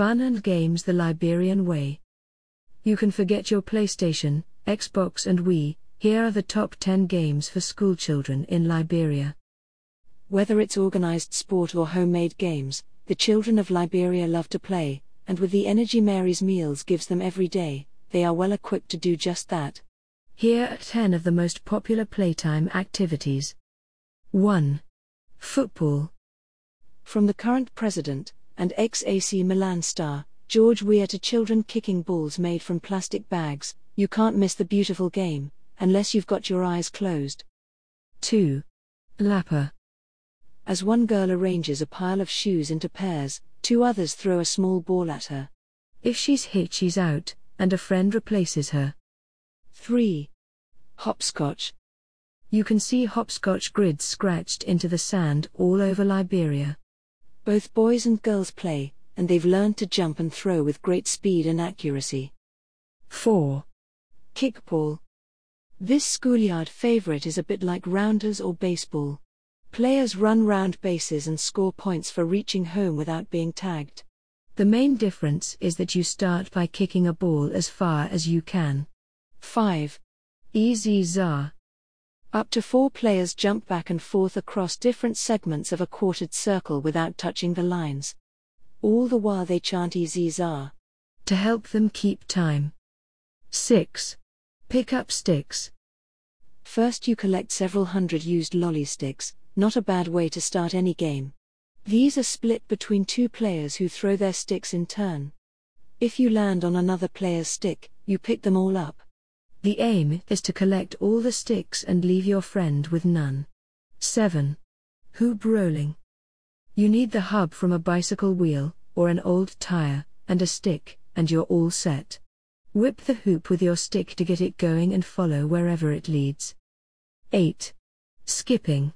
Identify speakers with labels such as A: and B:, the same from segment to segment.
A: Fun and games the Liberian way. You can forget your PlayStation, Xbox, and Wii. Here are the top 10 games for schoolchildren in Liberia.
B: Whether it's organized sport or homemade games, the children of Liberia love to play, and with the energy Mary's Meals gives them every day, they are well equipped to do just that.
A: Here are 10 of the most popular playtime activities. 1. Football.
B: From the current president and ex AC Milan star, George Weah to children kicking balls made from plastic bags, you can't miss the beautiful game, unless you've got your eyes closed.
A: 2. Lapper.
B: As one girl arranges a pile of shoes into pairs, two others throw a small ball at her.
A: If she's hit, she's out, and a friend replaces her.
B: 3. Hopscotch.
A: You can see hopscotch grids scratched into the sand all over Liberia.
B: Both boys and girls play, and they've learned to jump and throw with great speed and accuracy.
A: 4.
B: Kickball. This schoolyard favorite is a bit like rounders or baseball. Players run round bases and score points for reaching home without being tagged.
A: The main difference is that you start by kicking a ball as far as you can.
B: 5.
A: Easy Za.
B: Up to four players jump back and forth across different segments of a quartered circle without touching the lines. All the while they chant Easy.
A: To help them keep time. 6. Pick up sticks.
B: First, you collect several hundred used lolly sticks, not a bad way to start any game. These are split between two players who throw their sticks in turn. If you land on another player's stick, you pick them all up.
A: The aim is to collect all the sticks and leave your friend with none. 7. Hoop rolling. You need the hub from a bicycle wheel, or an old tire, and a stick, and you're all set. Whip the hoop with your stick to get it going and follow wherever it leads. 8. Skipping.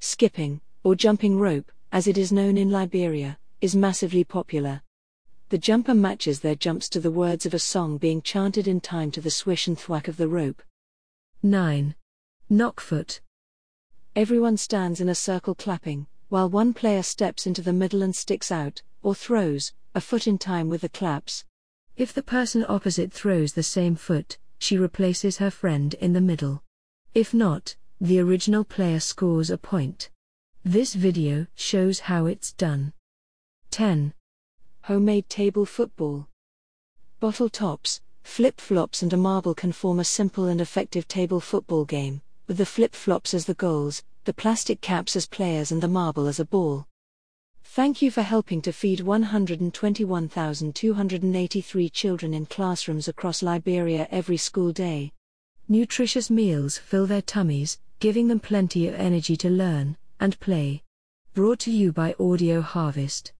B: Skipping, or jumping rope, as it is known in Liberia, is massively popular. The jumper matches their jumps to the words of a song being chanted in time to the swish and thwack of the rope.
A: 9. Knockfoot.
B: Everyone stands in a circle clapping, while one player steps into the middle and sticks out, or throws, a foot in time with the claps.
A: If the person opposite throws the same foot, she replaces her friend in the middle. If not, the original player scores a point. This video shows how it's done. 10.
B: Homemade table football. Bottle tops, flip flops, and a marble can form a simple and effective table football game, with the flip flops as the goals, the plastic caps as players, and the marble as a ball. Thank you for helping to feed 121,283 children in classrooms across Liberia every school day.
A: Nutritious meals fill their tummies, giving them plenty of energy to learn and play. Brought to you by Audio Harvest.